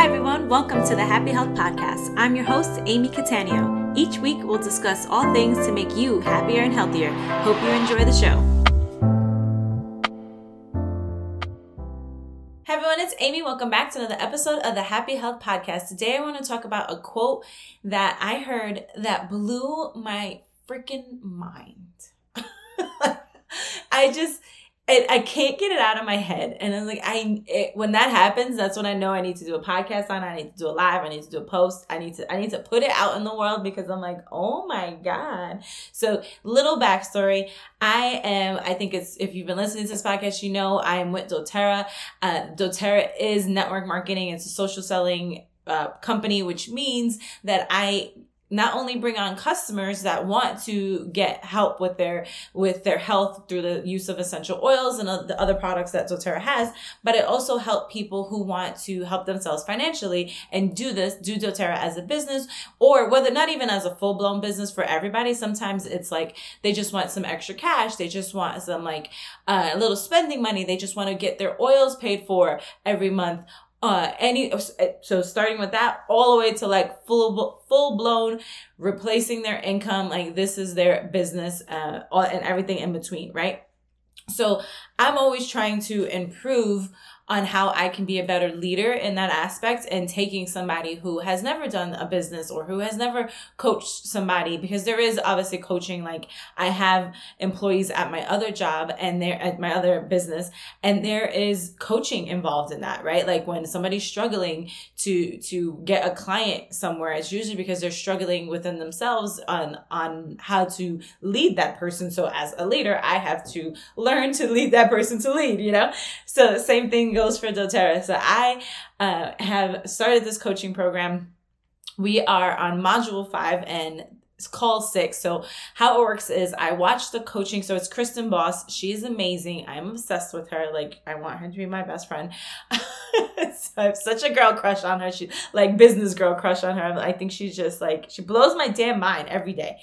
Hi, everyone. Welcome to the Happy Health Podcast. I'm your host, Amy Catania. Each week, we'll discuss all things to make you happier and healthier. Hope you enjoy the show. Hi, everyone, it's Amy. Welcome back to another episode of the Happy Health Podcast. Today I want to talk about a quote that I heard that blew my freaking mind. I just it, I can't get it out of my head. And I'm like, I it, when that happens, that's when I know I need to do a podcast on. I need to do a live. I need to do a post. I need to I need to put it out in the world because I'm like, oh my god. So little backstory. I am. I think it's if you've been listening to this podcast, you know I am with DoTerra. Uh, DoTerra is network marketing. It's a social selling uh, company, which means that I not only bring on customers that want to get help with their with their health through the use of essential oils and the other products that doTERRA has, but it also help people who want to help themselves financially and do this, do doTERRA as a business, or whether not even as a full blown business for everybody. Sometimes it's like they just want some extra cash, they just want some like uh, a little spending money, they just want to get their oils paid for every month uh any so starting with that all the way to like full full blown replacing their income like this is their business uh and everything in between right? So i'm always trying to improve on how I can be a better leader in that aspect and taking somebody who has never done a business or who has never coached somebody because there is obviously coaching. Like I have employees at my other job and they're at my other business and there is coaching involved in that, right? Like when somebody's struggling to, to get a client somewhere, it's usually because they're struggling within themselves on, on how to lead that person. So as a leader, I have to learn to lead that person to lead, you know? So the same thing goes for doTERRA. So I uh, have started this coaching program. We are on module five and it's called six. So how it works is I watch the coaching. So it's Kristen Boss. She's amazing. I'm obsessed with her. Like I want her to be my best friend. so I have such a girl crush on her. She like business girl crush on her. I think she's just like she blows my damn mind every day.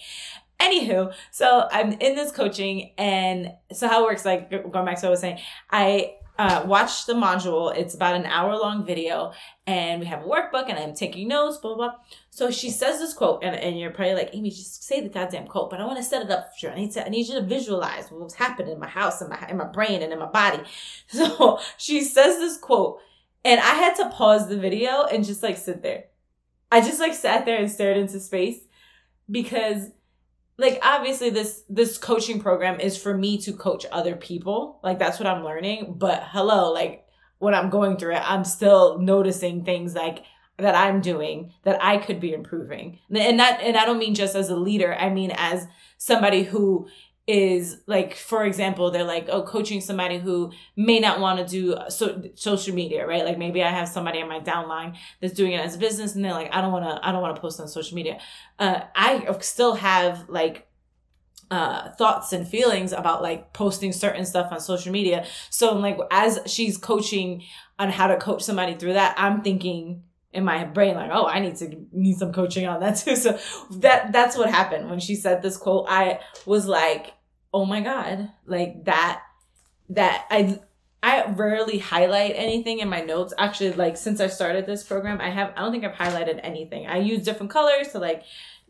Anywho, so I'm in this coaching and so how it works, like going back to what I was saying, I uh, watch the module. It's about an hour long video, and we have a workbook, and I'm taking notes, blah, blah, blah. So she says this quote, and, and you're probably like, Amy, just say the goddamn quote, but I want to set it up for you. I need to, I need you to visualize what's happening in my house, in my, in my brain, and in my body. So she says this quote, and I had to pause the video and just like sit there. I just like sat there and stared into space because like obviously this this coaching program is for me to coach other people. Like that's what i'm learning. But hello like when i'm going through it i'm still noticing things like that i'm doing that i could be improving. And that and i don't mean just as a leader. I mean as somebody who is like for example they're like oh coaching somebody who may not want to do so, social media right? Like maybe i have somebody in my downline that's doing it as a business and they're like i don't want to i don't want to post on social media. Uh, i still have like uh thoughts and feelings about like posting certain stuff on social media. So like as she's coaching on how to coach somebody through that i'm thinking in my brain like oh i need to need some coaching on that too. So that that's what happened. When she said this quote i was like oh my god like that that i i rarely highlight anything in my notes. Actually like since i started this program i have i don't think i've highlighted anything. I use different colors to like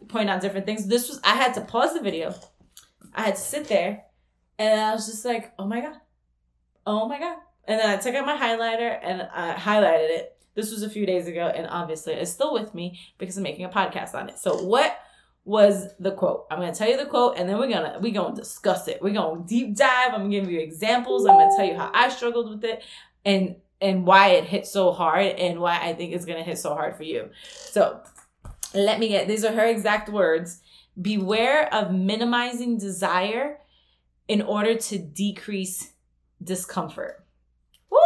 point out different things. This was i had to pause the video. I had to sit there and i was just like oh my god. Oh my god. And then i took out my highlighter and i highlighted it. This was a few days ago and obviously it's still with me because i'm making a podcast on it. So what was the quote. I'm gonna tell you the quote, and then we're gonna we're gonna discuss it. We're gonna deep dive. I'm gonna give you examples. I'm gonna tell you how I struggled with it, and and why it hit so hard, and why I think it's gonna hit so hard for you. So let me get these are her exact words. Beware of minimizing desire in order to decrease discomfort. Woo!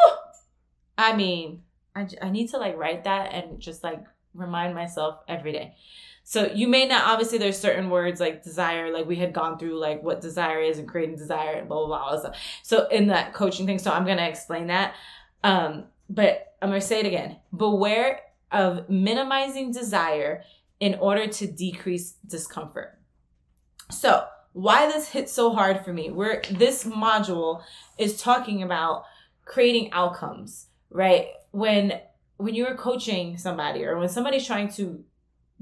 I mean, I, I need to like write that and just like remind myself every day. So you may not obviously there's certain words like desire, like we had gone through like what desire is and creating desire and blah blah blah. blah so in that coaching thing, so I'm gonna explain that. Um, but I'm gonna say it again. Beware of minimizing desire in order to decrease discomfort. So why this hits so hard for me? Where this module is talking about creating outcomes, right? When when you're coaching somebody or when somebody's trying to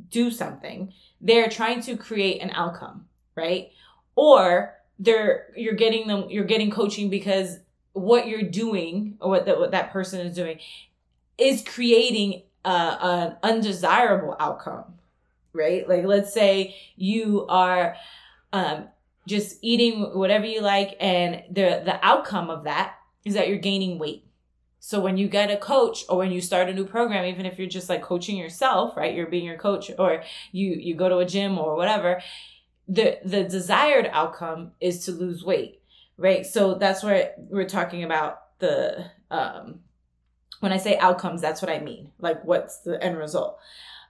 do something, they're trying to create an outcome, right? Or they're you're getting them you're getting coaching because what you're doing or what, the, what that person is doing is creating an undesirable outcome right like let's say you are um, just eating whatever you like and the the outcome of that is that you're gaining weight so when you get a coach or when you start a new program even if you're just like coaching yourself right you're being your coach or you you go to a gym or whatever the the desired outcome is to lose weight right? So that's where we're talking about the um when i say outcomes that's what i mean like what's the end result.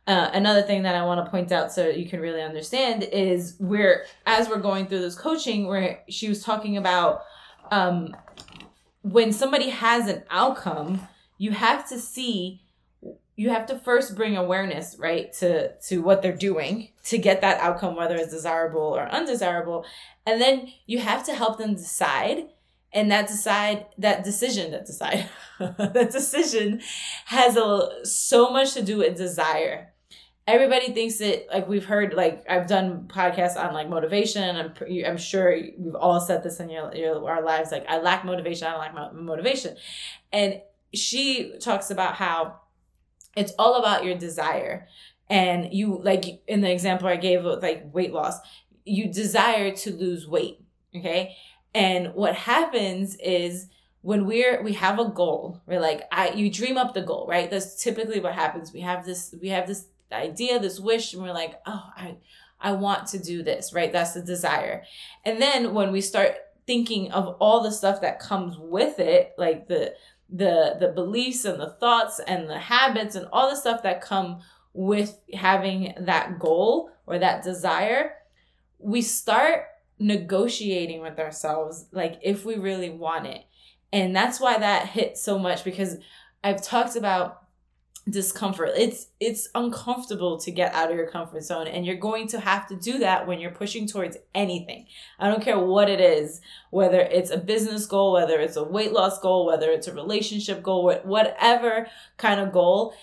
Uh, another thing that i want to point out so you can really understand is we're as we're going through this coaching where she was talking about um when somebody has an outcome you have to see you have to first bring awareness right to to what they're doing to get that outcome whether it's desirable or undesirable. And then you have to help them decide and that decide that decision that decide that decision has a so much to do with desire everybody thinks that like we've heard like I've done podcasts on like motivation and I'm I'm sure we've all said this in your, your our lives like I lack motivation I lack motivation and she talks about how it's all about your desire. And you, like in the example I gave with like weight loss, you desire to lose weight. Okay. And what happens is when we're, we have a goal, we're like, I, you dream up the goal, right? That's typically what happens. We have this, we have this idea, this wish, and we're like, oh, I, I want to do this, right? That's the desire. And then when we start thinking of all the stuff that comes with it, like the the the beliefs and the thoughts and the habits and all the stuff that come with having that goal or that desire we start negotiating with ourselves like if we really want it and that's why that hit so much because i've talked about discomfort. It's it's uncomfortable to get out of your comfort zone and you're going to have to do that when you're pushing towards anything. I don't care what it is, whether it's a business goal, whether it's a weight loss goal, whether it's a relationship goal, whatever kind of goal,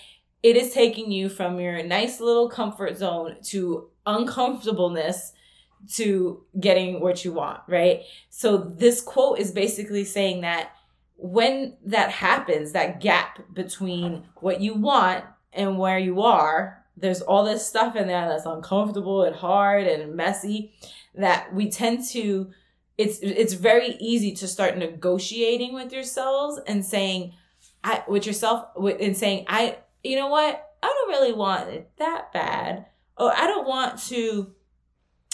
it is taking you from your nice little comfort zone to uncomfortableness to getting what you want, right? So this quote is basically saying that when that happens, that gap between what you want and where you are, there's all this stuff in there that's uncomfortable and hard and messy that we tend to it's it's very easy to start negotiating with yourselves and saying I with yourself and saying I you know what? I don't really want it that bad. Or I don't want to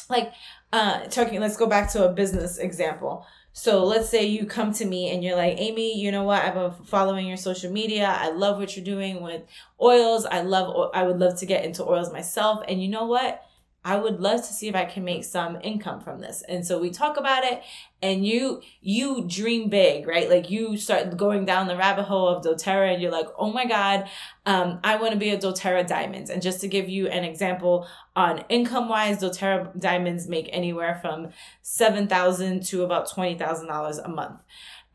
like uh talking let's go back to a business example so let's say you come to me and you're like, Amy, you know what? I've been following your social media. I love what you're doing with oils. I love, I would love to get into oils myself. And you know what? I would love to see if I can make some income from this. And so we talk about it and you you dream big, right? Like you start going down the rabbit hole of doTERRA and you're like, "Oh my god, um, I want to be a doTERRA diamonds." And just to give you an example on income wise, doTERRA diamonds make anywhere from 7,000 to about $20,000 a month.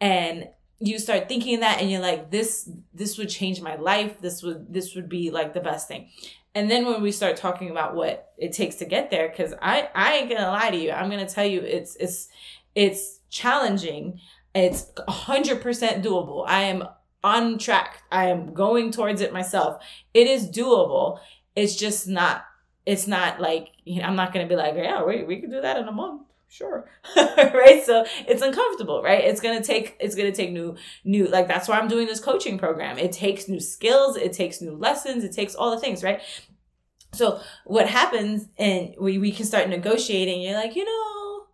And you start thinking that and you're like this this would change my life this would this would be like the best thing and then when we start talking about what it takes to get there, because I, I ain't gonna lie to you, I'm gonna tell you it's it's it's challenging. It's hundred percent doable. I am on track. I am going towards it myself. It is doable. It's just not. It's not like you know. I'm not gonna be like, yeah, we we can do that in a month sure right so it's uncomfortable right it's gonna take it's gonna take new new like that's why i'm doing this coaching program it takes new skills it takes new lessons it takes all the things right so what happens and we, we can start negotiating, you're like, you know,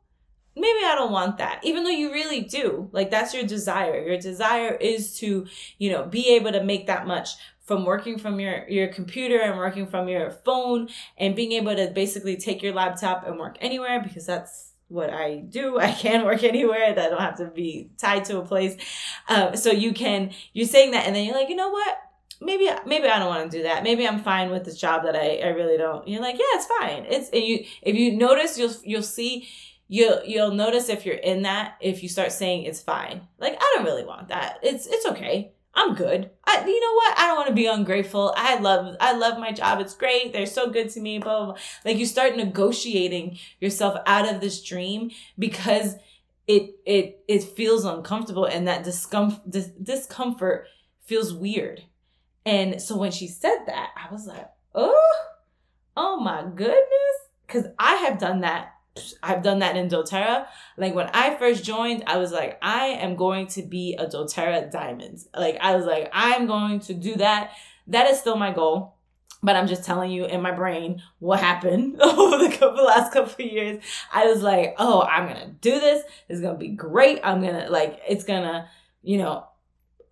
maybe I don't want that. Even though you really do. Like that's your desire. Your desire is to, you know, be able to make that much from working from your your computer and working from your phone and being able to basically take your laptop and work anywhere because that's what I do. I can work anywhere. That I don't have to be tied to a place. Um, so you can you're saying that, and then you're like, you know what? maybe maybe I don't want to do that. Maybe I'm fine with this job that I, I really don't. You're like, yeah, it's fine. It's and you if you notice you'll you'll see you'll you'll notice if you're in that if you start saying it's fine. Like I don't really want that. It's it's okay. I'm good. I, you know what? I don't want to be ungrateful. I love, I love my job. It's great. They're so good to me. Blah, blah, blah. Like you start negotiating yourself out of this dream because it, it, it feels uncomfortable and that discomfort, dis- discomfort feels weird. And so when she said that, I was like, oh, oh my goodness. Cause I have done that I've done that in doTERRA. Like when I first joined, I was like, I am going to be a doTERRA diamond. Like I was like, I'm going to do that. That is still my goal. But I'm just telling you in my brain what happened over the couple, last couple of years. I was like, oh, I'm gonna do this. It's gonna be great. I'm gonna like, it's gonna, you know,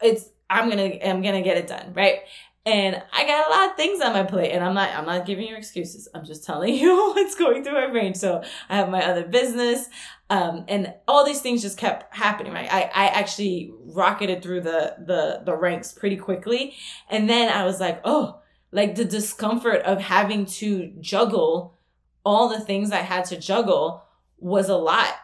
it's I'm gonna I'm gonna get it done, right? And I got a lot of things on my plate and I'm not I'm not giving you excuses. I'm just telling you what's going through my brain. So I have my other business um, and all these things just kept happening. Right? I I actually rocketed through the the the ranks pretty quickly and then I was like, "Oh, like the discomfort of having to juggle all the things I had to juggle was a lot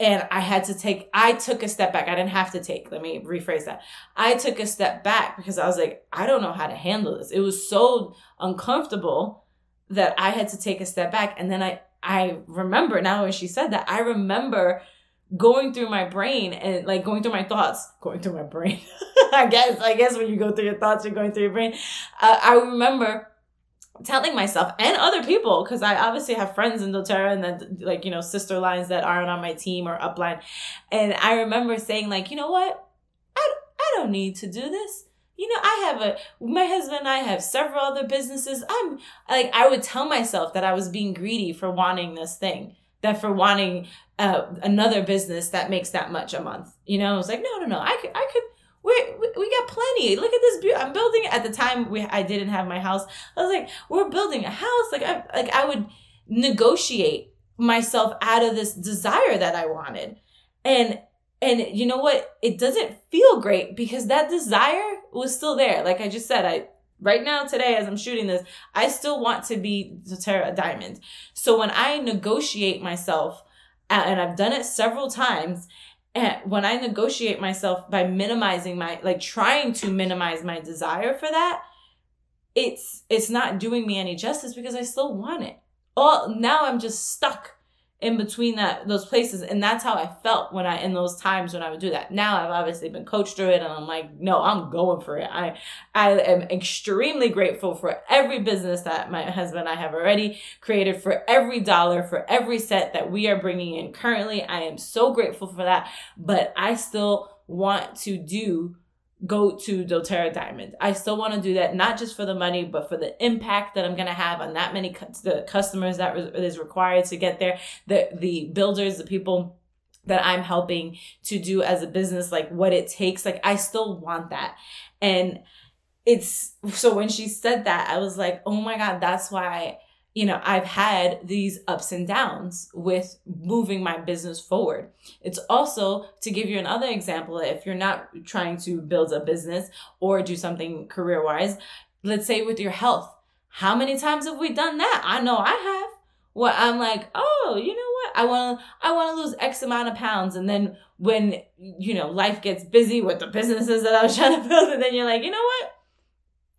and I had to take, I took a step back. I didn't have to take, let me rephrase that. I took a step back because I was like, I don't know how to handle this. It was so uncomfortable that I had to take a step back. And then I, I remember now when she said that, I remember going through my brain and like going through my thoughts, going through my brain. I guess, I guess when you go through your thoughts, you're going through your brain. Uh, I remember telling myself and other people because I obviously have friends in doTERRA and then like you know sister lines that aren't on my team or upline, and I remember saying like you know what I I don't need to do this. You know, I have a my husband and I have several other businesses. I'm like I would tell myself that I was being greedy for wanting this thing, that for wanting uh, another business that makes that much a month. You know, I was like, no, no, no. I could, I could, we we got plenty. Look at this. Be- I'm building at the time we I didn't have my house. I was like, we're building a house. Like I like I would negotiate myself out of this desire that I wanted, and and you know what? It doesn't feel great because that desire was still there. Like I just said, I right now today as I'm shooting this, I still want to be doTERRA Diamond. So when I negotiate myself, and I've done it several times and when I negotiate myself by minimizing my like trying to minimize my desire for that, it's it's not doing me any justice because I still want it. All now I'm just stuck in between that those places. And that's how i felt when i in those times when i would do that. Now i've obviously been coached through it and i'm like no i'm going for it. I i am extremely grateful for every business that my husband and i have already created for every dollar for every set that we are bringing in currently. I am so grateful for that. But i still want to do go to doTERRA Diamond. I still want to do that, not just for the money, but for the impact that I'm going to have on that many cu- the customers that is required to get there, the the builders, the people that I'm helping to do as a business, like what it takes. Like I still want that, and it's so when she said that, I was like, oh my god, that's why you know, I've had these ups and downs with moving my business forward. It's also to give you another example, if you're not trying to build a business or do something career wise, let's say with your health. How many times have we done that? I know I have. Well, I'm like, oh, you know what? I want to, I want to lose X amount of pounds, and then when you know life gets busy with the businesses that I was trying to build, and then you're like, you know what?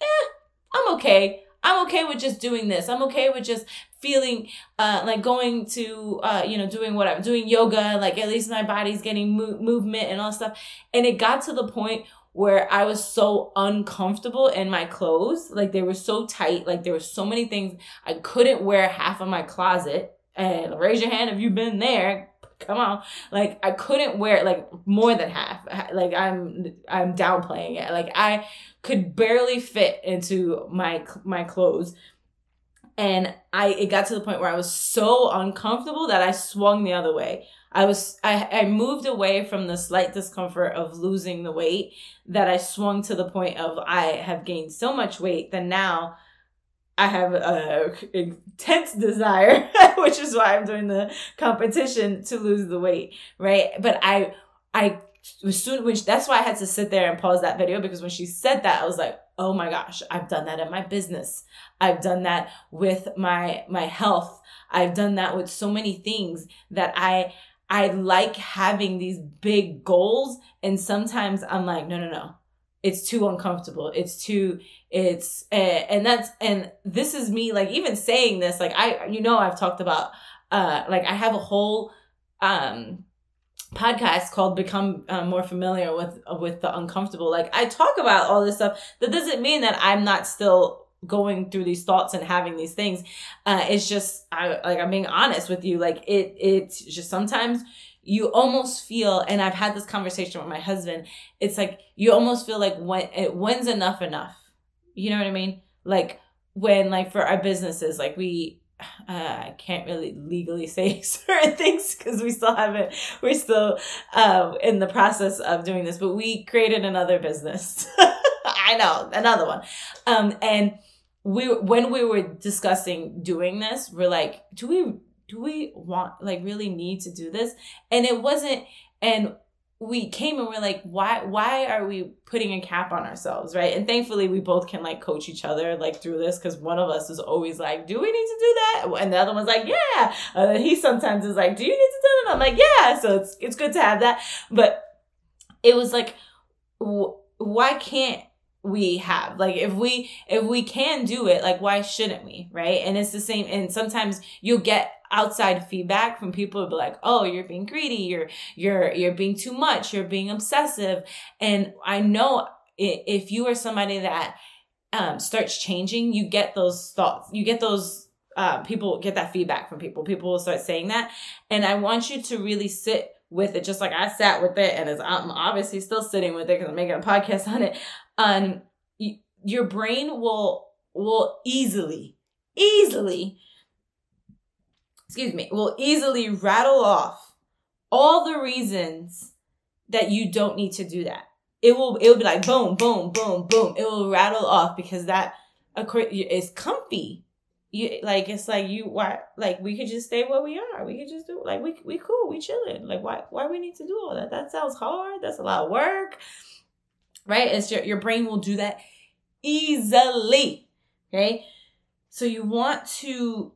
Eh, I'm okay. I'm okay with just doing this. I'm okay with just feeling uh, like going to uh, you know doing what I'm doing yoga. Like at least my body's getting mo- movement and all stuff. And it got to the point where I was so uncomfortable in my clothes. Like they were so tight. Like there were so many things I couldn't wear half of my closet. And raise your hand if you've been there come on. Like i couldn't wear it like more than half. Like i'm i'm downplaying it. Like i could barely fit into my my clothes. And i it got to the point where i was so uncomfortable that i swung the other way. I was i, I moved away from the slight discomfort of losing the weight that i swung to the point of i have gained so much weight that now I have a intense desire, which is why I'm doing the competition to lose the weight, right? But I, I soon when that's why I had to sit there and pause that video because when she said that, I was like, oh my gosh, I've done that in my business. I've done that with my my health. I've done that with so many things that I I like having these big goals, and sometimes I'm like, no, no, no. It's too uncomfortable. It's too it's and that's and this is me like even saying this like i you know i've talked about uh like i have a whole um podcast called become uh, more familiar with with the uncomfortable. Like i talk about all this stuff. That doesn't mean that i'm not still going through these thoughts and having these things. Uh it's just i like i'm being honest with you. Like it it's just sometimes you almost feel and i've had this conversation with my husband it's like you almost feel like when it when's enough enough you know what i mean like when like for our businesses like we uh, I can't really legally say certain things because we still haven't, we're still um, in the process of doing this, but we created another business. I know, another one. Um, and we, when we were discussing doing this, we're like, do we, do we want, like, really need to do this? And it wasn't, and we came and we're like why why are we putting a cap on ourselves right? And thankfully we both can like coach each other like through this because one of us is always like do we need to do that? And the other one's like yeah. And then he sometimes is like do you need to do that? I'm like yeah. So it's it's good to have that. But it was like why can't we have. Like if we if we can do it like why shouldn't we right? And it's the same and sometimes you'll get outside feedback from people who be like oh you're being greedy. You're you're you're being too much. You're being obsessive. And i know if you are somebody that um, starts changing you get those thoughts you get those uh, people get that feedback from people. People will start saying that. And i want you to really sit with it just like i sat with it and it's i'm obviously still sitting with it because i'm making a podcast on it um your brain will will easily easily excuse me will easily rattle off all the reasons that you don't need to do that. It will it will be like boom boom boom boom. It will rattle off because that is comfy. You like it's like you why like we could just stay where we are. We could just do like we we cool we chilling. Like why why we need to do all that? That sounds hard. That's a lot of work right? It's your, your brain will do that easily. Okay. So you want to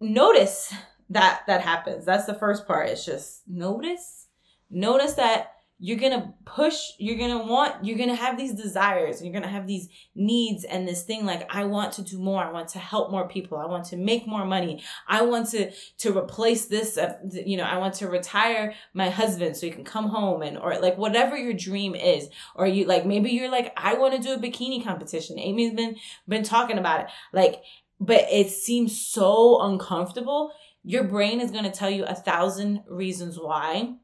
notice that that happens. That's the first part. It's just notice, notice that you're gonna push you're gonna want you're gonna have these desires you're gonna have these needs and this thing like i want to do more. I want to help more people. I want to make more money. I want to to replace this uh, you know i want to retire my husband so he can come home and or like whatever your dream is. Or you like maybe you're like i want to do a bikini competition. Amy's been been talking about it. Like but it seems so uncomfortable. Your brain is going to tell you a thousand reasons why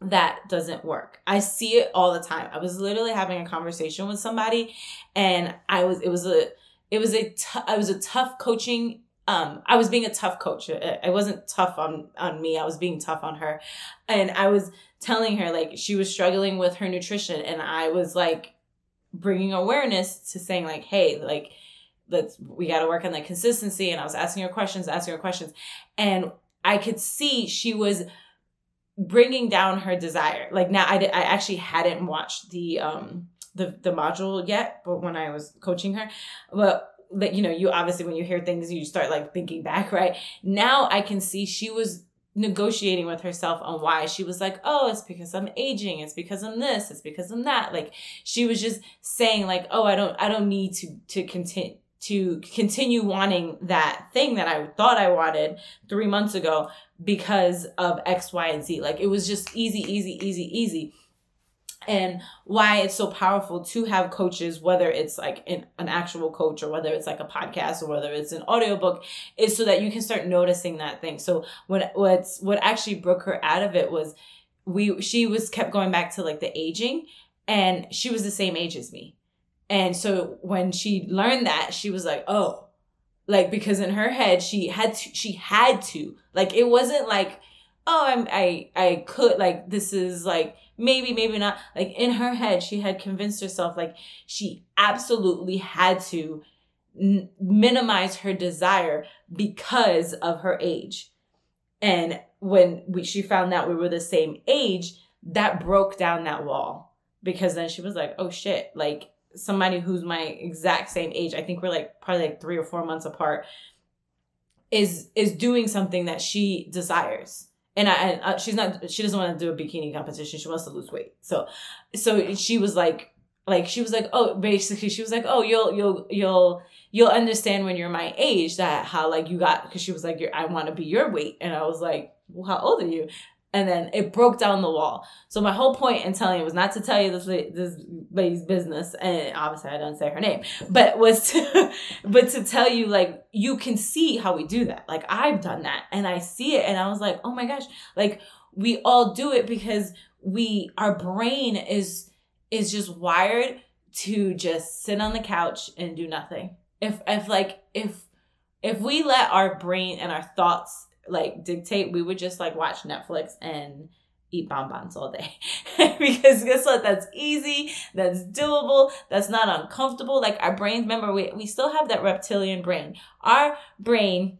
that doesn't work. I see it all the time. I was literally having a conversation with somebody and I was it was a it was a t- I was a tough coaching um I was being a tough coach. I wasn't tough on on me. I was being tough on her. And I was telling her like she was struggling with her nutrition and I was like bringing awareness to saying like hey like let's we got to work on the consistency and I was asking her questions, asking her questions and I could see she was bringing down her desire. Like now, I, I actually hadn't watched the um the the module yet, but when I was coaching her, but like you know, you obviously when you hear things, you start like thinking back, right? Now I can see she was negotiating with herself on why. She was like oh it's because i'm aging. It's because i'm this. It's because i'm that. Like she was just saying like oh i don't i don't need to to continue to continue wanting that thing that I thought I wanted three months ago because of X, Y, and Z. Like it was just easy, easy, easy, easy. And why it's so powerful to have coaches, whether it's like an, an actual coach or whether it's like a podcast or whether it's an audiobook, is so that you can start noticing that thing. So what what's what actually broke her out of it was we she was kept going back to like the aging and she was the same age as me and so when she learned that, she was like, "Oh, like because in her head she had to, she had to. Like it wasn't like, "Oh, I'm I I could like this is like maybe maybe not." Like in her head, she had convinced herself like she absolutely had to n- minimize her desire because of her age. And when we, she found out we were the same age, that broke down that wall because then she was like, "Oh shit, like somebody who's my exact same age, I think we're like probably like three or four months apart, is is doing something that she desires. And I, and uh, she's not, she doesn't want to do a bikini competition. She wants to lose weight. So, so she was like, like she was like, oh, basically she was like, oh, you'll you'll you'll you'll understand when you're my age that how like you got because she was like, I want to be your weight, and I was like, well, how old are you? And then it broke down the wall. So my whole point in telling you was not to tell you this this lady's business, and obviously I don't say her name, but was to but to tell you like you can see how we do that. Like I've done that, and I see it, and I was like, oh my gosh, like we all do it because we our brain is is just wired to just sit on the couch and do nothing. If if like if if we let our brain and our thoughts like dictate, we would just like watch Netflix and eat bonbons all day. because guess what? That's easy, that's doable, that's not uncomfortable. Like our brains, remember, we, we still have that reptilian brain. Our brain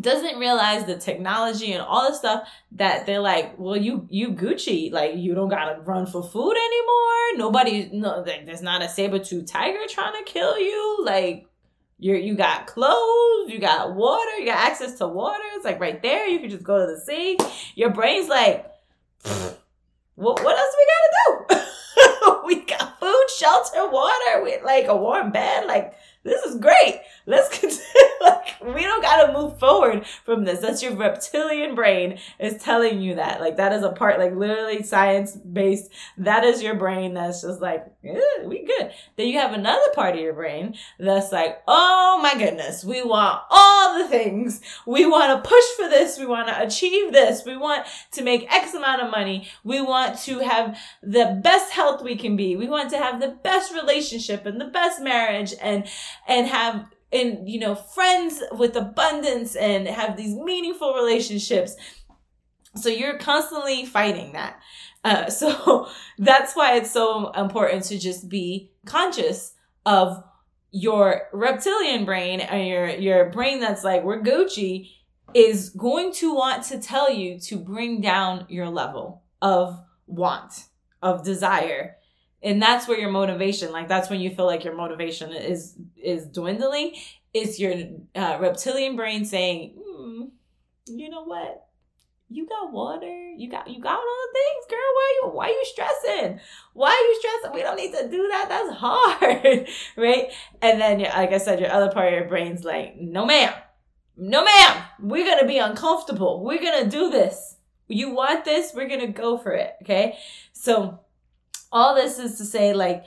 doesn't realize the technology and all the stuff that they're like, well, you you Gucci, like you don't gotta run for food anymore. Nobody, no, like, there's not a saber tooth tiger trying to kill you. Like you you got clothes, you got water, you got access to water. It's like right there. You can just go to the sea. Your brain's like, what what else we gotta do? we got food, shelter, water, with like a warm bed, like this is great. Let's continue. like, we don't gotta move forward from this. That's your reptilian brain is telling you that. Like, that is a part, like, literally science based. That is your brain that's just like, eh, we good. Then you have another part of your brain that's like, oh my goodness, we want all the things. We want to push for this. We want to achieve this. We want to make X amount of money. We want to have the best health we can be. We want to have the best relationship and the best marriage and and have and you know friends with abundance and have these meaningful relationships. So you're constantly fighting that. Uh, so that's why it's so important to just be conscious of your reptilian brain and your your brain that's like we're gucci is going to want to tell you to bring down your level of want of desire and that's where your motivation like that's when you feel like your motivation is is dwindling it's your uh, reptilian brain saying mm, you know what? You got water you got you got all the things girl. Why you why you stressing? Why are you stressing? We don't need to do that. That's hard. Right? And then like i said your other part of your brain's like no ma'am. No ma'am. We're gonna be uncomfortable. We're gonna do this. You want this? We're gonna go for it. Okay? So all this is to say like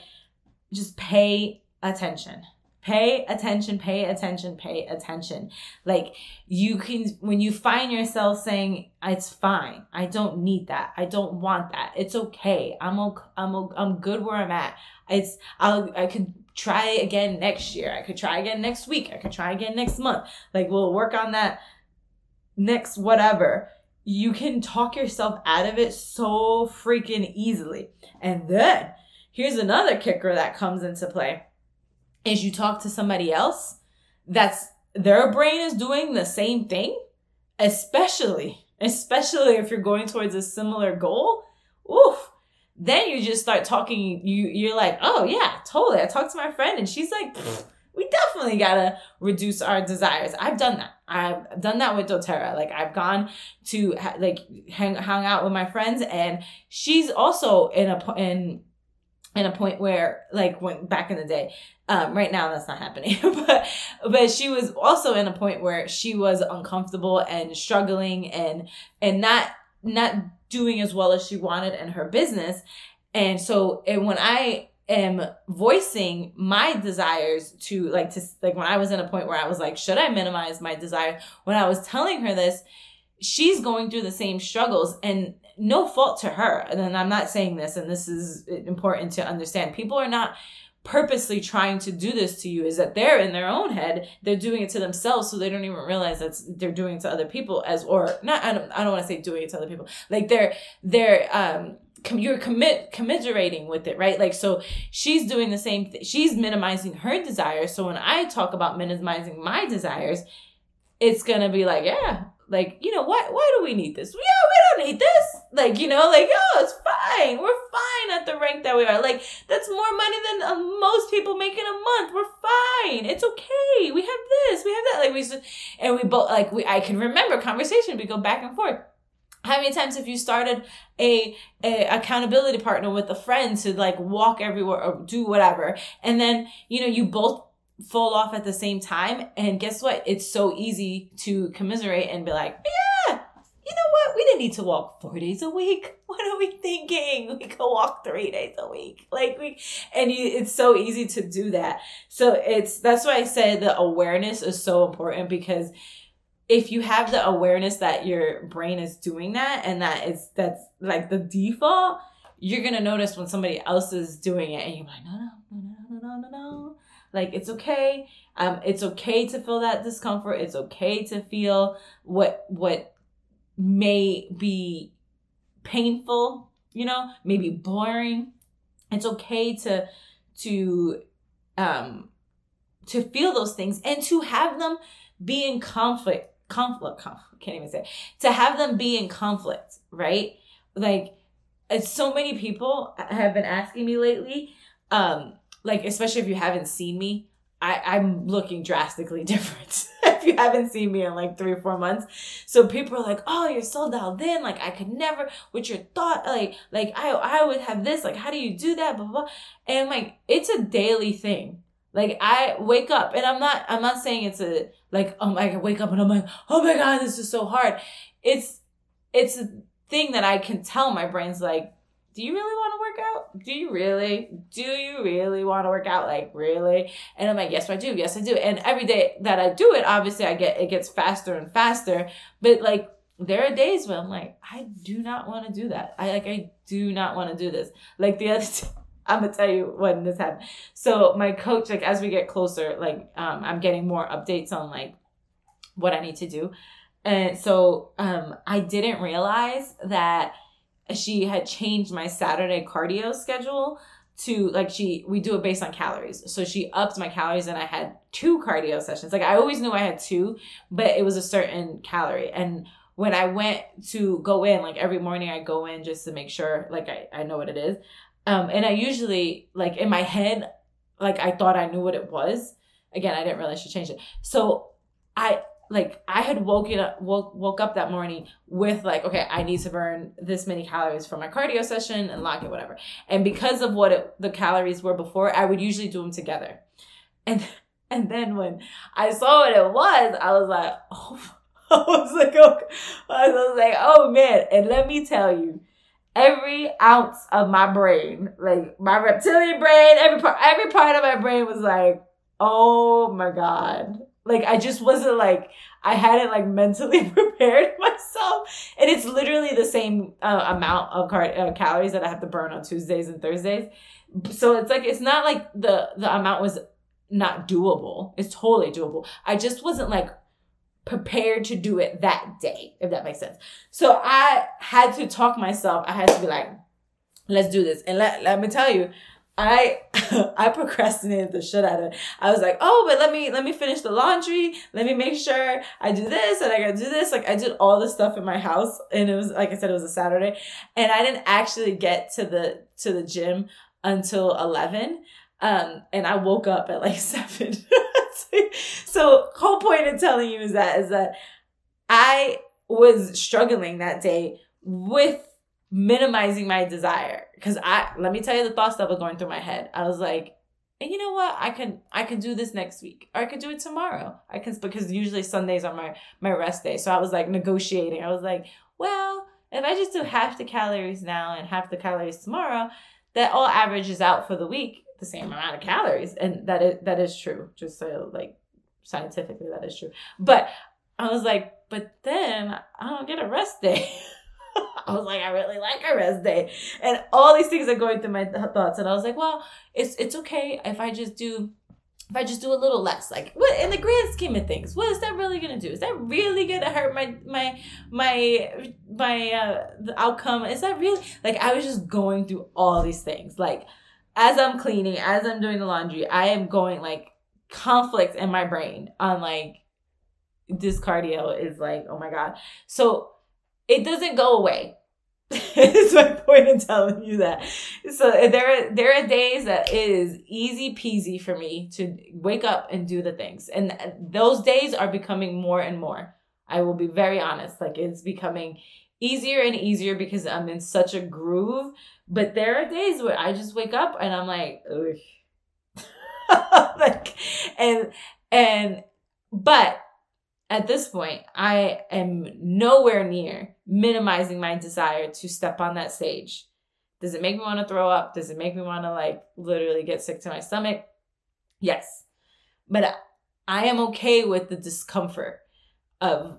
just pay attention. Pay attention pay attention pay attention. Like you can when you find yourself saying it's fine. I don't need that. I don't want that. It's okay. I'm okay i'm, okay, I'm good where i'm at. It's i'll i could try again next year. I could try again next week. I could try again next month. Like we'll work on that next whatever you can talk yourself out of it so freaking easily. And then here's another kicker that comes into play is you talk to somebody else that's their brain is doing the same thing, especially, especially if you're going towards a similar goal. Oof. Then you just start talking, you you're like, oh yeah, totally. I talked to my friend and she's like, we definitely gotta reduce our desires. I've done that. I've done that with doTERRA. Like I've gone to like hang hung out with my friends, and she's also in a in in a point where like when back in the day um, right now that's not happening but but she was also in a point where she was uncomfortable and struggling and and not not doing as well as she wanted in her business and so and when i am voicing my desires to like to like when I was in a point where I was like, should I minimize my desire? When I was telling her this, she's going through the same struggles and no fault to her. And I'm not saying this, and this is important to understand. People are not purposely trying to do this to you is that they're in their own head they're doing it to themselves so they don't even realize that they're doing it to other people as or not i don't, I don't want to say doing it to other people like they're they're um you're commit commiserating with it, right? Like so she's doing the same thing. She's minimizing her desires. So when I talk about minimizing my desires, it's gonna be like, yeah, like, you know, why why do we need this? Yeah, we don't need this. Like, you know, like, oh, it's fine. We're fine at the rank that we are. Like, that's more money than uh, most people make in a month. We're fine. It's okay. We have this. We have that. Like we and we both like we I can remember conversation. We go back and forth how many times have you started a, a accountability partner with a friend to like walk everywhere or do whatever? And then you know you both fall off at the same time and guess what? It's so easy to commiserate and be like yeah you know what? We didn't need to walk four days a week. What are we thinking? We could walk three days a week. Like we and you, it's so easy to do that. So it's that's why i say the awareness is so important because if you have the awareness that your brain is doing that and that is that's like the default, you're gonna notice when somebody else is doing it and you're like, no, no, no, no, no, no, no. Like it's okay. Um, it's okay to feel that discomfort. It's okay to feel what what may be painful, you know, maybe boring. It's okay to to um to feel those things and to have them be in conflict conflict, conflict can't even say to have them be in conflict right like so many people have been asking me lately um like especially if you haven't seen me I, I'm looking drastically different if you haven't seen me in like three or four months. So people are like, oh, you're so dialed in. Like I could never with your thought, like, like I I would have this, like, how do you do that? Blah, blah, blah. And like it's a daily thing. Like I wake up and I'm not I'm not saying it's a like um I wake up and I'm like, oh my god, this is so hard. It's it's a thing that I can tell my brain's like, do you really want to work out? Do you really? Do you really want to work out? Like really? And I'm like, yes, I do. Yes, I do. And every day that I do it, obviously I get it gets faster and faster. But like there are days when I'm like, I do not want to do that. I like I do not want to do this. Like the other I'm gonna tell you when this happened. So my coach, like as we get closer, like um, I'm getting more updates on like what I need to do. And so um, I didn't realize that she had changed my Saturday cardio schedule to like she we do it based on calories. So she upped my calories and I had two cardio sessions. Like I always knew I had two, but it was a certain calorie. And when I went to go in, like every morning I go in just to make sure like I, I know what it is. Um, and I usually like in my head, like I thought I knew what it was. Again, I didn't realize she changed it. So I like I had woken up woke woke up that morning with like, okay, I need to burn this many calories for my cardio session and lock it, whatever. And because of what it, the calories were before, I would usually do them together. And and then when I saw what it was, I was like, oh, I was like, oh, I was like, oh man. And let me tell you, every ounce of my brain, like my reptilian brain, every part, every part of my brain was like, oh my god. Like I just wasn't like I hadn't like mentally prepared myself, and it's literally the same uh, amount of car- uh, calories that I have to burn on Tuesdays and Thursdays. So it's like it's not like the the amount was not doable. It's totally doable. I just wasn't like prepared to do it that day, if that makes sense. So I had to talk myself. I had to be like, let's do this. And let, let me tell you, I I procrastinated the shit out of it. I was like, oh, but let me let me finish the laundry. Let me make sure I do this and I gotta do this. Like I did all the stuff in my house, and it was like I said, it was a Saturday, and I didn't actually get to the to the gym until eleven. Um, and I woke up at like seven. so whole point of telling you is that is that I was struggling that day with minimizing my desire because I let me tell you the thoughts that were going through my head. I was like, and you know what? I can I can do this next week or I could do it tomorrow. I can because usually Sundays are my my rest day. So I was like negotiating. I was like, well, if I just do half the calories now and half the calories tomorrow, that all averages out for the week the same amount of calories and that is that is true just so like scientifically that is true but i was like but then i don't get a rest day I was like, I really like a rest day, and all these things are going through my th- thoughts. And I was like, well, it's it's okay if I just do, if I just do a little less. Like, what in the grand scheme of things, what is that really gonna do? Is that really gonna hurt my my my my uh outcome? Is that really like I was just going through all these things, like as I'm cleaning, as I'm doing the laundry, I am going like conflict in my brain on like this cardio is like, oh my God. So it doesn't go away. It's my point in telling you that. So there are there are days that it is easy peasy for me to wake up and do the things. And uh, those days are becoming more and more. I will be very honest. Like it's becoming easier and easier because I'm in such a groove. But there are days where I just wake up and I'm like, ugh. like, and and but at this point, I am nowhere near minimizing my desire to step on that stage. Does it make me want to throw up? Does it make me want to like literally get sick to my stomach? Yes. But I am okay with the discomfort of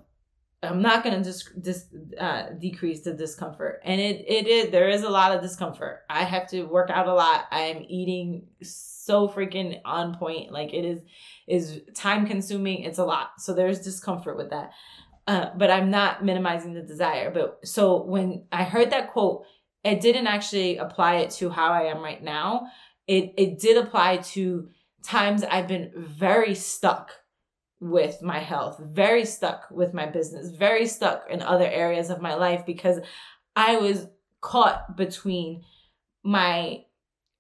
I'm not going to dis, dis, uh, decrease the discomfort. And it, it is, there is a lot of discomfort. I have to work out a lot. I'm eating so freaking on point. Like it is, is time consuming. It's a lot. So there's discomfort with that. Uh, but I'm not minimizing the desire. But so when I heard that quote, it didn't actually apply it to how I am right now. It, it did apply to times I've been very stuck with my health, very stuck with my business, very stuck in other areas of my life because I was caught between my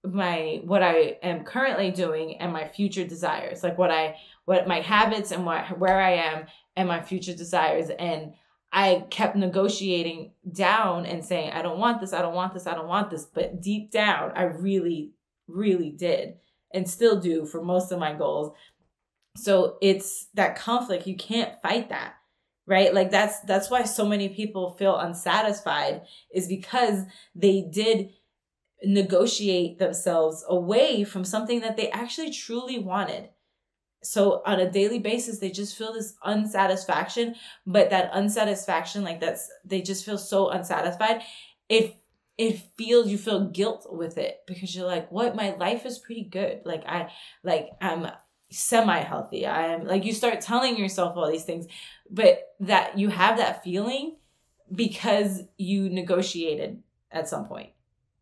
my what I am currently doing and my future desires. Like what I what my habits and what where I am and my future desires and I kept negotiating down and saying I don't want this, I don't want this, I don't want this, but deep down I really really did and still do for most of my goals so it's that conflict you can't fight that right? Like that's that's why so many people feel unsatisfied is because they did negotiate themselves away from something that they actually truly wanted. So on a daily basis they just feel this unsatisfaction but that unsatisfaction like that's they just feel so unsatisfied. It it feels you feel guilt with it because you're like what? My life is pretty good. Like i like i'm semi healthy. I am like you start telling yourself all these things, but that you have that feeling because you negotiated at some point,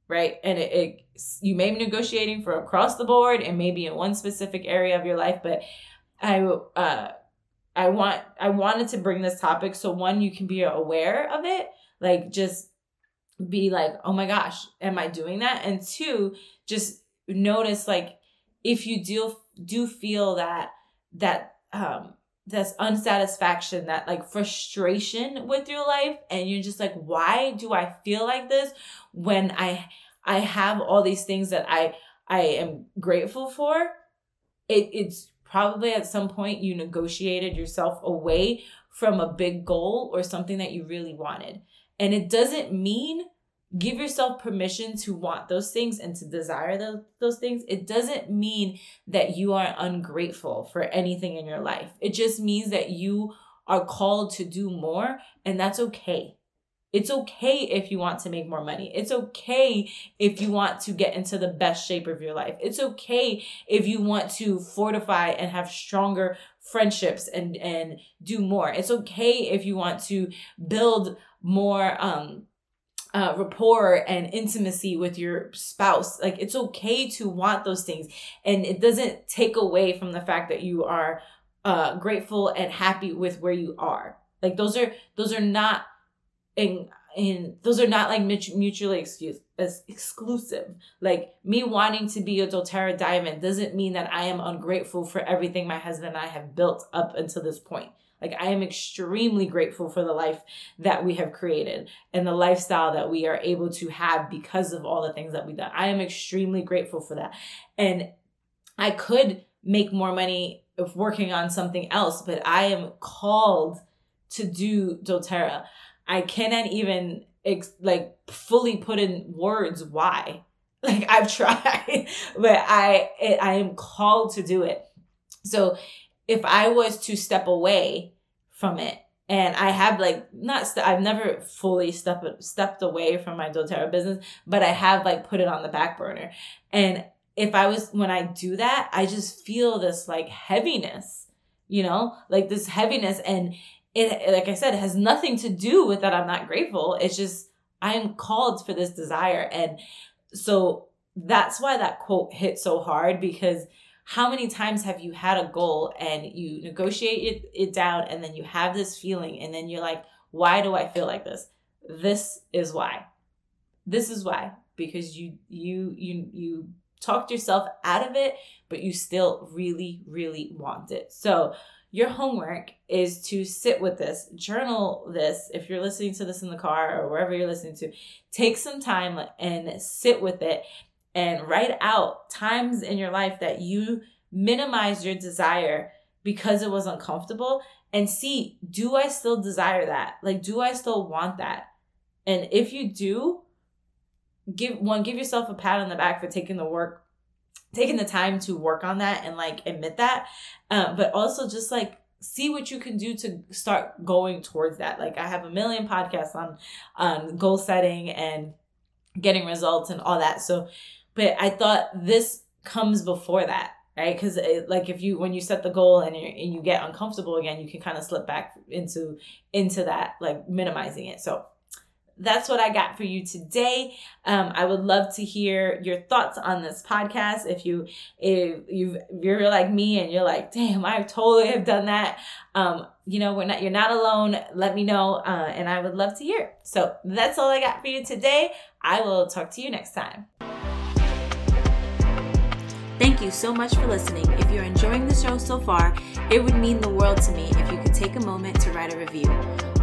right? And it, it you may be negotiating for across the board and maybe in one specific area of your life, but I uh I want I wanted to bring this topic so one you can be aware of it, like just be like, "Oh my gosh, am I doing that?" And two, just notice like if you do do feel that that um this unsatisfaction that like frustration with your life and you're just like why do i feel like this when i i have all these things that i i am grateful for? It it's probably at some point you negotiated yourself away from a big goal or something that you really wanted. And it doesn't mean give yourself permission to want those things and to desire those, those things, it doesn't mean that you are ungrateful for anything in your life. It just means that you are called to do more, and that's okay. It's okay if you want to make more money. It's okay if you want to get into the best shape of your life. It's okay if you want to fortify and have stronger friendships and and do more. It's okay if you want to build more um uh, rapport and intimacy with your spouse. Like it's okay to want those things, and it doesn't take away from the fact that you are uh, grateful and happy with where you are. Like those are those are not in in those are not like mutually excuse as exclusive. Like me wanting to be a DoTerra diamond doesn't mean that I am ungrateful for everything my husband and I have built up until this point. Like I am extremely grateful for the life that we have created and the lifestyle that we are able to have because of all the things that we've done. I am extremely grateful for that. And I could make more money if working on something else, but I am called to do doTERRA. I cannot even ex- like fully put in words why. Like I've tried, but I it, I am called to do it. So if I was to step away from it, and I have like not i I've never fully stepped stepped away from my DoTerra business, but I have like put it on the back burner. And if I was when I do that, I just feel this like heaviness, you know, like this heaviness, and it like I said, it has nothing to do with that I'm not grateful. It's just I'm called for this desire, and so that's why that quote hit so hard because how many times have you had a goal and you negotiate it, it down and then you have this feeling and then you're like why do i feel like this this is why this is why because you you you you talked yourself out of it, but you still really, really want it. So, your homework is to sit with this, journal this. If you're listening to this in the car or wherever you're listening to, take some time and sit with it and write out times in your life that you minimized your desire because it was uncomfortable and see do I still desire that? Like, do I still want that? And if you do, give one, give yourself a pat on the back for taking the work, taking the time to work on that and like admit that. Um, but also just like see what you can do to start going towards that. Like I have a million podcasts on on goal setting and getting results and all that. So, but I thought this comes before that right because like if you when you set the goal and you and you get uncomfortable again you can kind of slip back into into that like minimizing it so that's what I got for you today. Um, I would love to hear your thoughts on this podcast. If you if you you're like me and you're like, damn, I totally have done that. Um, you know, we're not you're not alone. Let me know, uh, and I would love to hear. So that's all I got for you today. I will talk to you next time. You so much for listening. If you're enjoying the show so far, it would mean the world to me if you could take a moment to write a review.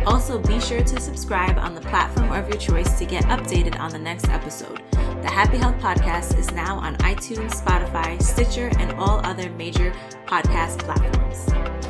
Also, be sure to subscribe on the platform of your choice to get updated on the next episode. The Happy Health Podcast is now on iTunes, Spotify, Stitcher, and all other major podcast platforms.